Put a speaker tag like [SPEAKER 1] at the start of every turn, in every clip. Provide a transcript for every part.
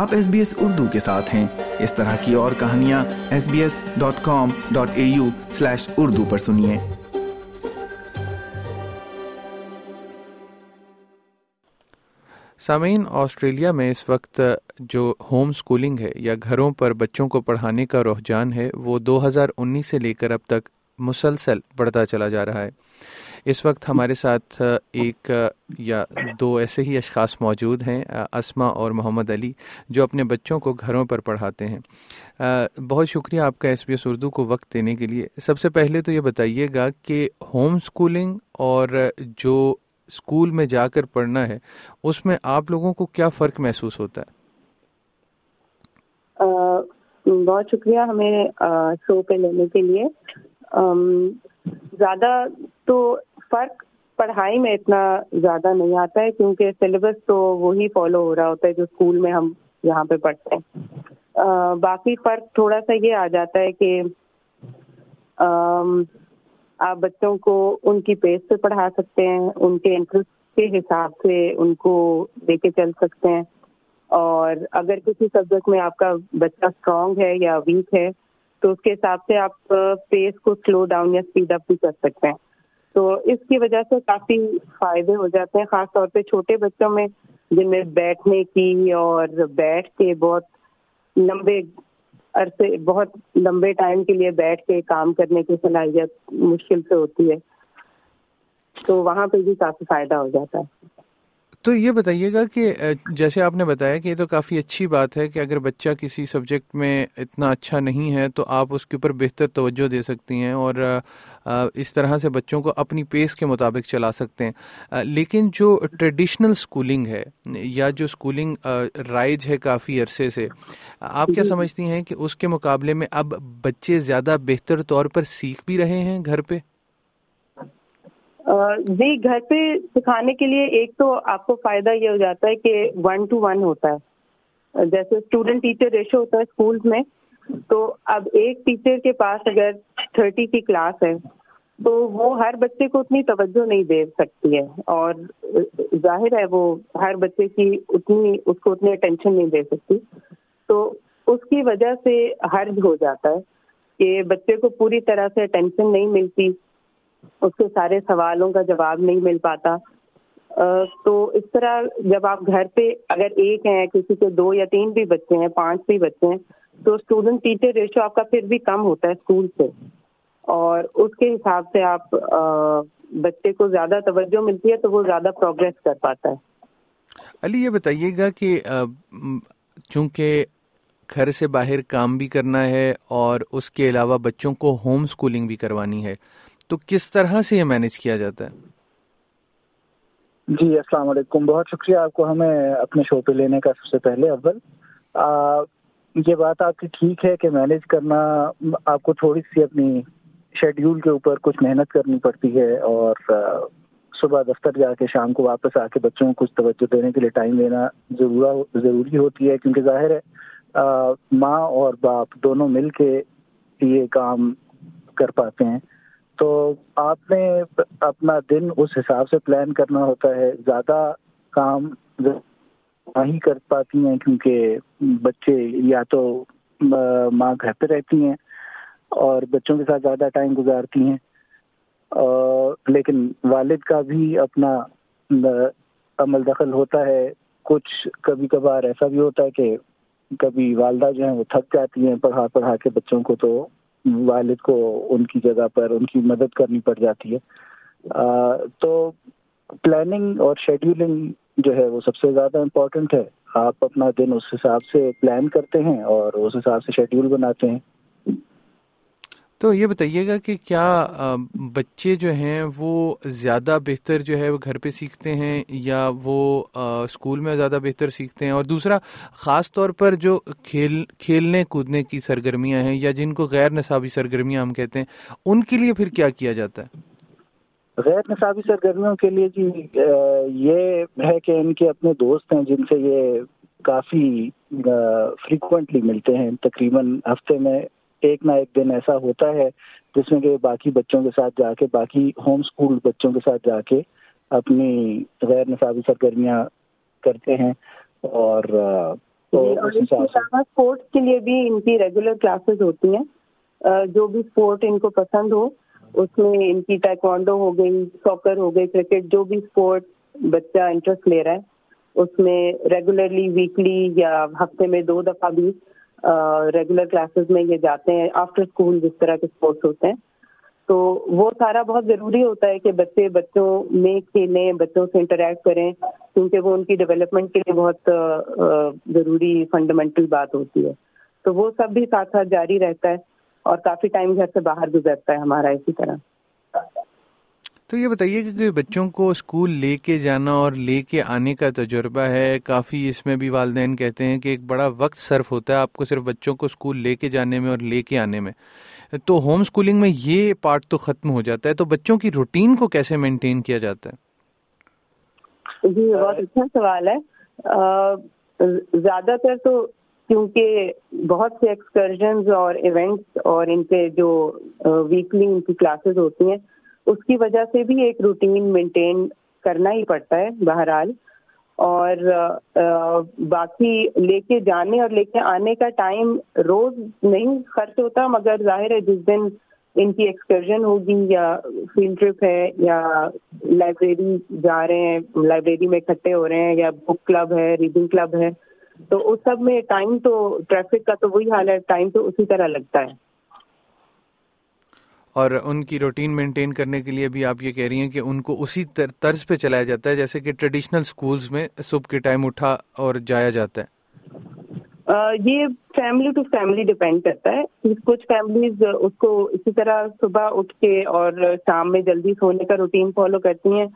[SPEAKER 1] آپ S B S Urdu کے ساتھ ہیں۔ اس طرح کی اور کہانیاں S B S dot com dot A U slash Urdu پر سنیے۔
[SPEAKER 2] سامعین، آسٹریلیا میں اس وقت جو ہوم سکولنگ ہے یا گھروں پر بچوں کو پڑھانے کا رجحان ہے، وہ دو ہزار انیس سے لے کر اب تک مسلسل بڑھتا چلا جا رہا ہے۔ اس وقت ہمارے ساتھ ایک یا دو ایسے ہی اشخاص موجود ہیں اسما اور محمد علی، جو اپنے بچوں کو گھروں پر پڑھاتے ہیں۔ بہت شکریہ آپ کا ایس بی ایس اردو کو وقت دینے کے لیے۔ سب سے پہلے تو یہ بتائیے گا کہ ہوم اسکولنگ اور جو اسکول میں جا کر پڑھنا ہے، اس میں آپ لوگوں کو کیا فرق محسوس ہوتا ہے؟
[SPEAKER 3] بہت شکریہ ہمیں شو پہ لینے کے لیے۔ زیادہ تو فرق پڑھائی میں اتنا زیادہ نہیں آتا ہے، کیونکہ سلیبس تو وہی فالو ہو رہا ہوتا ہے جو اسکول میں ہم یہاں پہ پڑھتے ہیں۔ باقی فرق تھوڑا سا یہ آ جاتا ہے کہ آپ بچوں کو ان کی پیس پہ پڑھا سکتے ہیں، ان کے انٹرسٹ کے حساب سے ان کو لے کے چل سکتے ہیں۔ اور اگر کسی سبجیکٹ میں آپ کا بچہ اسٹرانگ ہے یا ویک ہے تو اس کے حساب سے آپ پیس کو سلو ڈاؤن یا اسپیڈ اپ بھی کر سکتے ہیں۔ تو اس کی وجہ سے کافی فائدے ہو جاتے ہیں، خاص طور پہ چھوٹے بچوں میں جن میں بیٹھنے کی اور بیٹھ کے بہت لمبے عرصے، بہت لمبے ٹائم کے لیے بیٹھ کے کام کرنے کی صلاحیت مشکل سے ہوتی ہے۔ تو وہاں پہ بھی کافی فائدہ ہو جاتا ہے۔
[SPEAKER 2] تو یہ بتائیے گا کہ جیسے آپ نے بتایا کہ یہ تو کافی اچھی بات ہے کہ اگر بچہ کسی سبجیکٹ میں اتنا اچھا نہیں ہے تو آپ اس کے اوپر بہتر توجہ دے سکتی ہیں اور اس طرح سے بچوں کو اپنی پیس کے مطابق چلا سکتے ہیں لیکن جو ٹریڈیشنل اسکولنگ ہے یا جو اسکولنگ رائج ہے کافی عرصے سے آپ کیا جی۔ سمجھتی ہیں کہ اس کے مقابلے میں اب بچے زیادہ بہتر طور پر سیکھ بھی رہے ہیں گھر پہ
[SPEAKER 3] جی گھر پہ سکھانے کے لیے ایک تو آپ کو فائدہ یہ ہو جاتا ہے کہ ون ٹو ون ہوتا ہے۔ جیسے اسٹوڈنٹ ٹیچر ریشو ہوتا ہے اسکولس میں، تو اب ایک ٹیچر کے پاس اگر تھرٹی کی کلاس ہے، تو وہ ہر بچے کو اتنی توجہ نہیں دے سکتی ہے۔ اور ظاہر ہے وہ ہر بچے کی اتنی، اس کو اتنی اٹینشن نہیں دے سکتی۔ تو اس کی وجہ سے حرج ہو جاتا ہے کہ بچے کو پوری طرح سے اٹینشن نہیں ملتی۔ اس کے سارے سوالوں کا جواب نہیں مل پاتا۔ تو اس طرح جب آپ گھر پہ اگر ایک ہیں، کسی کے دو یا تین بھی بچے ہیں، پانچ بھی بچے ہیں، تو اسٹوڈنٹ ٹیچر ریشو آپ کا پھر بھی کم ہوتا ہے اسکول سے۔ اور اس کے حساب سے آپ بچے کو زیادہ توجہ ملتی ہے تو وہ زیادہ پروگرس کر پاتا ہے۔
[SPEAKER 2] علی، یہ بتائیے گا کہ چونکہ گھر سے باہر کام بھی کرنا ہے اور اس کے علاوہ بچوں کو ہوم اسکولنگ بھی کروانی ہے تو کس طرح سے یہ مینج کیا جاتا ہے؟
[SPEAKER 4] جی السلام علیکم۔ بہت شکریہ آپ کو ہمیں اپنے شو پہ لینے کا سب سے پہلے اول۔ یہ بات آپ کی ٹھیک ہے کہ مینیج کرنا، آپ کو تھوڑی سی اپنی شیڈیول کے اوپر کچھ محنت کرنی پڑتی ہے اور صبح دفتر جا کے شام کو واپس آ کے بچوں کو کچھ توجہ دینے کے لیے ٹائم دینا ضروری ہوتی ہے۔ کیونکہ ظاہر ہے ماں اور باپ دونوں مل کے یہ کام کر پاتے ہیں۔ تو آپ نے اپنا دن اس حساب سے پلان کرنا ہوتا ہے، زیادہ کام نہیں کر پاتی ہیں کیونکہ بچے یا تو ماں گھر پہ رہتی ہیں اور بچوں کے ساتھ زیادہ ٹائم گزارتی ہیں۔ لیکن والد کا بھی اپنا عمل دخل ہوتا ہے۔ کچھ کبھی کبھار ایسا بھی ہوتا ہے کہ کبھی والدہ جو ہیں وہ تھک جاتی ہیں پڑھا پڑھا کے بچوں کو تو والد کو ان کی جگہ پر ان کی مدد کرنی پڑ جاتی ہے۔ تو پلاننگ اور شیڈیولنگ جو ہے وہ سب سے زیادہ امپورٹنٹ ہے۔ آپ اپنا دن اس حساب سے پلان کرتے ہیں اور اس حساب سے شیڈیول بناتے ہیں۔
[SPEAKER 2] تو یہ بتائیے گا کہ کیا بچے جو ہیں وہ زیادہ بہتر جو ہے وہ گھر پہ سیکھتے ہیں یا وہ اسکول میں زیادہ بہتر سیکھتے ہیں؟ اور دوسرا، خاص طور پر جو کھیل، کھیلنے کودنے کی سرگرمیاں ہیں یا جن کو غیر نصابی سرگرمیاں ہم کہتے ہیں، ان کے لیے پھر کیا کیا جاتا ہے؟
[SPEAKER 4] غیر نصابی سرگرمیوں کے لیے جی یہ ہے کہ ان کے اپنے دوست ہیں جن سے یہ کافی فریکوینٹلی ملتے ہیں، تقریباً ہفتے میں ایک نہ ایک دن ایسا ہوتا ہے جس میں کہ باقی بچوں کے ساتھ جا کے باقی ہوم اسکول بچوں کے ساتھ جا کے اپنی غیر نصابی سرگرمیاں کرتے ہیں اور
[SPEAKER 3] تو اسپورٹس کے لیے بھی ان کی ریگولر کلاسز ہوتی ہیں۔ جو بھی اسپورٹ ان کو پسند ہو اس میں ان کی ٹائیکوانڈو ہو گئی ساکر ہو گئی کرکٹ جو بھی اسپورٹ بچہ انٹرسٹ لے رہا ہے اس میں ریگولرلی ویکلی یا ہفتے میں دو دفعہ بھی ریگولر کلاسز میں یہ جاتے ہیں آفٹر اسکول جس طرح کے اسپورٹس ہوتے ہیں۔ تو وہ سارا بہت ضروری ہوتا ہے کہ بچے بچوں میں کھیلیں، بچوں سے انٹریکٹ کریں۔ کیونکہ وہ ان کی ڈیولپمنٹ کے لیے بہت ضروری فنڈامنٹل بات ہوتی ہے۔ تو وہ سب بھی ساتھ ساتھ جاری رہتا ہے اور کافی ٹائم گھر سے باہر گزرتا ہے ہمارا اسی طرح۔
[SPEAKER 2] تو یہ بتائیے کہ بچوں کو اسکول لے کے جانا اور لے کے آنے کا تجربہ ہے، کافی اس میں بھی والدین کہتے ہیں کہ ایک بڑا وقت صرف ہوتا ہے آپ کو صرف بچوں کو اسکول لے کے جانے میں اور لے کے آنے میں۔ تو ہوم اسکولنگ میں یہ پارٹ تو ختم ہو جاتا ہے، تو بچوں کی روٹین کو کیسے مینٹین کیا جاتا
[SPEAKER 3] ہے؟ جی بہت اچھا سوال ہے۔ زیادہ تر تو کیونکہ بہت سے ایکسکرژنز اور ایونٹس اور ان کے جو ویکلی ان کی کلاسز ہوتی ہیں اس کی وجہ سے بھی ایک روٹین مینٹین کرنا ہی پڑتا ہے بہرحال اور باقی لے کے جانے اور لے کے آنے کا ٹائم روز نہیں خرچ ہوتا، مگر ظاہر ہے جس دن ان کی ایکسکرژن ہوگی یا فیلڈ ٹرپ ہے یا لائبریری جا رہے ہیں لائبریری میں اکٹھے ہو رہے ہیں یا بک کلب ہے ریڈنگ کلب ہے، تو اس سب میں ٹائم تو ٹریفک کا تو وہی حال ہے ٹائم تو اسی طرح لگتا ہے۔
[SPEAKER 2] اور ان کی روٹین مینٹین کرنے کے لیے بھی آپ یہ کہہ رہی ہیں کہ ان کو اسی طرز پہ چلایا جاتا ہے، جیسے کہ ٹریڈیشنل سکولز میں صبح کے ٹائم اٹھا اور جایا جاتا ہے۔
[SPEAKER 3] یہ فیملی ٹو فیملی ڈپینڈ کرتا ہے۔ کچھ فیملیز اس کو اسی طرح صبح اٹھ کے اور شام میں جلدی سونے کا روٹین فالو کرتی ہیں۔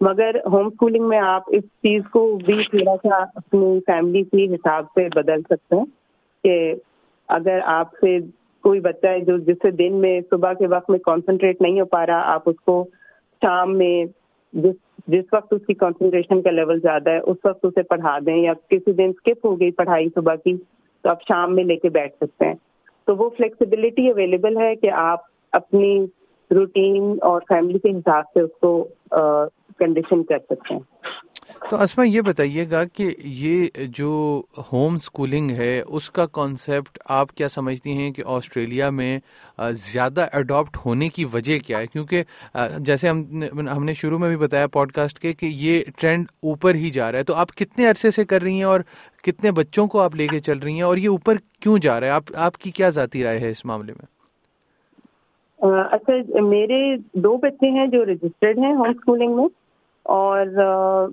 [SPEAKER 3] مگر ہوم اسکولنگ میں آپ اس چیز کو بھی تھوڑا سا اپنی فیملی کے حساب سے بدل سکتے ہیں کہ اگر آپ سے کوئی بچہ ہے جو جس سے دن میں صبح کے وقت میں کانسنٹریٹ نہیں ہو پا رہا، آپ اس کو شام میں جس جس وقت اس کی کانسنٹریشن کا لیول زیادہ ہے، اس وقت اسے پڑھا دیں یا کسی دن اسکپ ہو گئی پڑھائی صبح کی، تو آپ شام میں لے کے بیٹھ سکتے ہیں۔ تو وہ فلیکسیبلٹی اویلیبل ہے کہ آپ اپنی روٹین اور فیملی کے حساب سے اس کو کنڈیشن کر سکتے ہیں۔
[SPEAKER 2] تو اسما یہ بتائیے گا کہ یہ جو ہوم اسکولنگ ہے، اس کا کانسیپٹ آپ کیا سمجھتی ہیں کہ آسٹریلیا میں زیادہ اڈاپٹ ہونے کی وجہ کیا ہے؟ کیونکہ جیسے ہم ہم نے شروع میں بھی بتایا پوڈ کاسٹ کے کہ یہ ٹرینڈ اوپر ہی جا رہا ہے۔ تو آپ کتنے عرصے سے کر رہی ہیں اور کتنے بچوں کو آپ لے کے چل رہی ہیں اور یہ اوپر کیوں جا رہا ہے؟ آپ آپ کی کیا ذاتی رائے ہے اس معاملے میں؟
[SPEAKER 3] اچھا میرے دو بچے ہیں جو رجسٹرڈ ہیں ہوم اسکولنگ میں۔ اور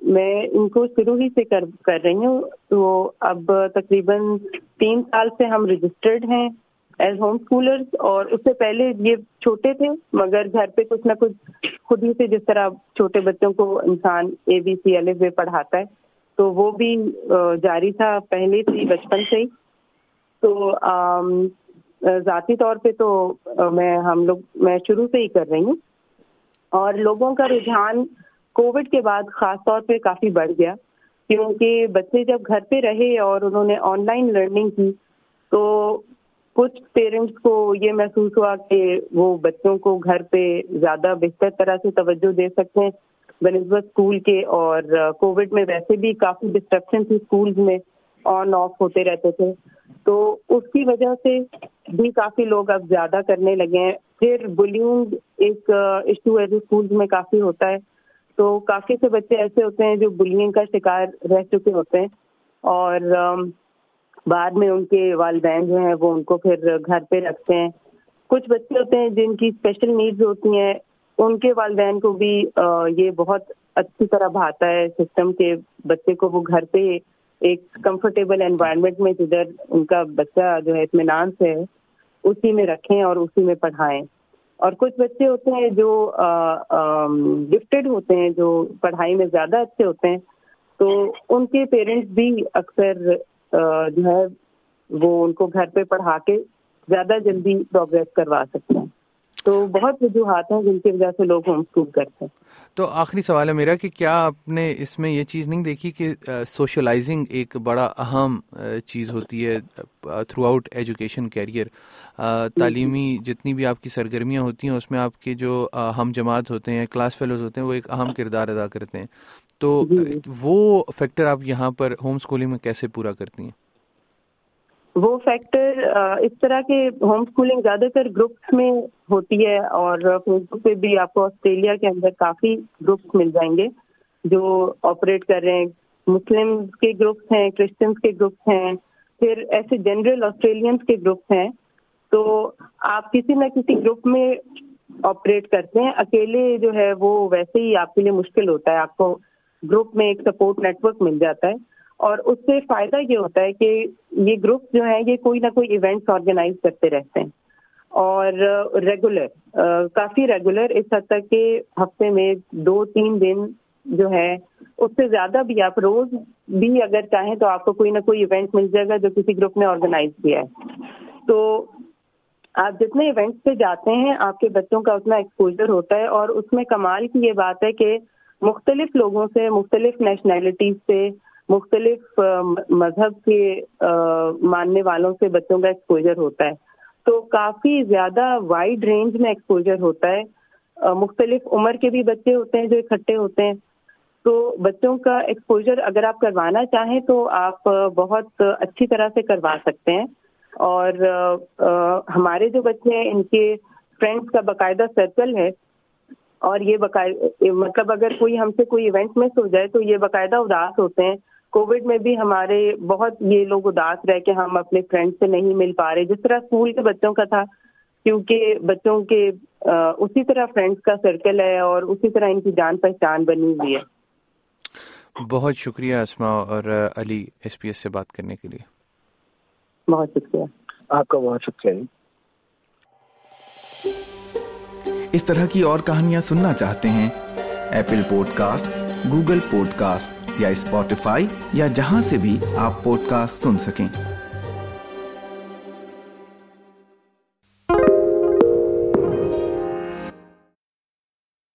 [SPEAKER 3] میں ان کو شروع ہی سے کر کر رہی ہوں۔ تو اب تقریباً تین سال سے ہم رجسٹرڈ ہیں ایز ہوم اسکولرس اور اس سے پہلے یہ چھوٹے تھے، مگر گھر پہ کچھ نہ کچھ خود ہی سے جس طرح چھوٹے بچوں کو انسان A B C L F پڑھاتا ہے، تو وہ بھی جاری تھا پہلے سے بچپن سے ہی۔ تو ذاتی طور پہ تو میں ہم لوگ، میں شروع سے ہی کر رہی ہوں۔ اور لوگوں کا رجحان کووڈ کے بعد خاص طور پہ کافی بڑھ گیا، کیونکہ بچے جب گھر پہ رہے اور انہوں نے آن لائن لرننگ کی، تو کچھ پیرنٹس کو یہ محسوس ہوا کہ وہ بچوں کو گھر پہ زیادہ بہتر طرح سے توجہ دے سکتے ہیں۔ بنسبت اسکول کے اور کووڈ میں ویسے بھی کافی ڈسٹرپشن تھی اسکولز میں آن آف ہوتے رہتے تھے۔ تو اس کی وجہ سے بھی کافی لوگ اب زیادہ کرنے لگے ہیں۔ پھر بلینگ ایک ایشو ایسے اسکولز میں کافی ہوتا ہے۔ تو کافی سے بچے ایسے ہوتے ہیں جو بلینگ کا شکار رہ چکے ہوتے ہیں اور بعد میں ان کے والدین جو ہیں وہ ان کو پھر گھر پہ رکھتے ہیں۔ کچھ بچے ہوتے ہیں جن کی اسپیشل نیڈز ہوتی ہیں، ان کے والدین کو بھی یہ بہت اچھی طرح بھاتا ہے سسٹم کے بچے کو۔ وہ گھر پہ ایک کمفرٹیبل انوائرمنٹ میں جدھر ان کا بچہ جو ہے اطمینان سے ہے، اسی میں رکھیں اور اسی میں پڑھائیں۔ اور کچھ بچے ہوتے ہیں جو گفٹیڈ ہوتے ہیں، جو پڑھائی میں زیادہ اچھے ہوتے ہیں، تو ان کے پیرنٹس بھی اکثر جو ہے، وہ ان کو گھر پہ پڑھا کے زیادہ جلدی پروگرس کروا سکتے ہیں۔ تو بہت وجوہات ہیں جن کی وجہ سے لوگ ہوم اسکول کرتے ہیں۔
[SPEAKER 2] تو آخری سوال ہے میرا کہ کیا آپ نے اس میں یہ چیز نہیں دیکھی کہ سوشلائزنگ ایک بڑا اہم چیز ہوتی ہے تھرو آؤٹ ایجوکیشن کیریئر تعلیمی جتنی بھی آپ کی سرگرمیاں ہوتی ہیں اس میں آپ کے جو ہم جماعت ہوتے ہیں کلاس فیلوز ہوتے ہیں وہ ایک اہم کردار ادا کرتے ہیں۔ تو جی۔ وہ فیکٹر آپ یہاں پر ہوم اسکولنگ میں کیسے پورا کرتی ہیں؟
[SPEAKER 3] وہ فیکٹر اس طرح کے ہوم اسکولنگ زیادہ تر گروپس میں ہوتی ہے اور فیس بک پہ بھی آپ کو آسٹریلیا کے اندر کافی گروپس مل جائیں گے جو آپریٹ کر رہے ہیں۔ مسلم کے گروپس ہیں کرسچنس کے گروپس ہیں، پھر ایسے جنرل آسٹریلینس کے گروپس ہیں۔ تو آپ کسی نہ کسی گروپ میں آپریٹ کرتے ہیں۔ اکیلے جو ہے وہ ویسے ہی آپ کے لیے مشکل ہوتا ہے۔ آپ کو گروپ میں ایک سپورٹ نیٹ ورک مل جاتا ہے۔ اور اس سے فائدہ یہ ہوتا ہے کہ یہ گروپ جو ہیں، یہ کوئی نہ کوئی ایونٹس آرگنائز کرتے رہتے ہیں۔ اور ریگولر کافی ریگولر اس حد تک کہ ہفتے میں دو، تین دن جو ہے، اس سے زیادہ بھی آپ روز بھی اگر چاہیں تو آپ کو کوئی نہ کوئی ایونٹ مل جائے گا جو کسی گروپ نے آرگنائز کیا ہے۔ تو آپ جتنے ایونٹس پہ جاتے ہیں، آپ کے بچوں کا اتنا ایکسپوجر ہوتا ہے اور اس میں کمال کی یہ بات ہے کہ مختلف لوگوں سے، مختلف نیشنلٹیز سے مختلف مذہب کے ماننے والوں سے بچوں کا ایکسپوجر ہوتا ہے۔ تو کافی زیادہ وائڈ رینج میں ایکسپوجر ہوتا ہے۔ مختلف عمر کے بھی بچے ہوتے ہیں جو اکٹھے ہوتے ہیں۔ تو بچوں کا ایکسپوجر اگر آپ کروانا چاہیں تو آپ بہت اچھی طرح سے کروا سکتے ہیں۔ اور ہمارے جو بچے ہیں، ان کے فرینڈس کا باقاعدہ سرکل ہے۔ اور یہ باقاعدہ مطلب اگر کوئی ہم سے کوئی ایونٹ مس ہو جائے تو یہ باقاعدہ اداس ہوتے ہیں۔ کووڈ میں بھی ہمارے بہت یہ لوگ اداس رہ کے ہم اپنے فرینڈ سے نہیں مل پا رہے جس طرح اسکول کے بچوں کا تھا کیونکہ بچوں کے اسی طرح فرینڈس کا سرکل ہے اور اسی طرح ان کی جان پہچان بنی ہوئی ہے۔
[SPEAKER 2] بہت شکریہ اسما اور علی ایس پی ایس سے بات کرنے کے لیے۔
[SPEAKER 3] بہت شکریہ۔
[SPEAKER 4] آپ کا بہت شکریہ۔
[SPEAKER 1] اس طرح کی اور کہانیاں سننا چاہتے ہیں Apple podcast Google podcast یا اسپوٹیفائی یا جہاں سے بھی آپ پوڈ کاسٹ سن سکیں۔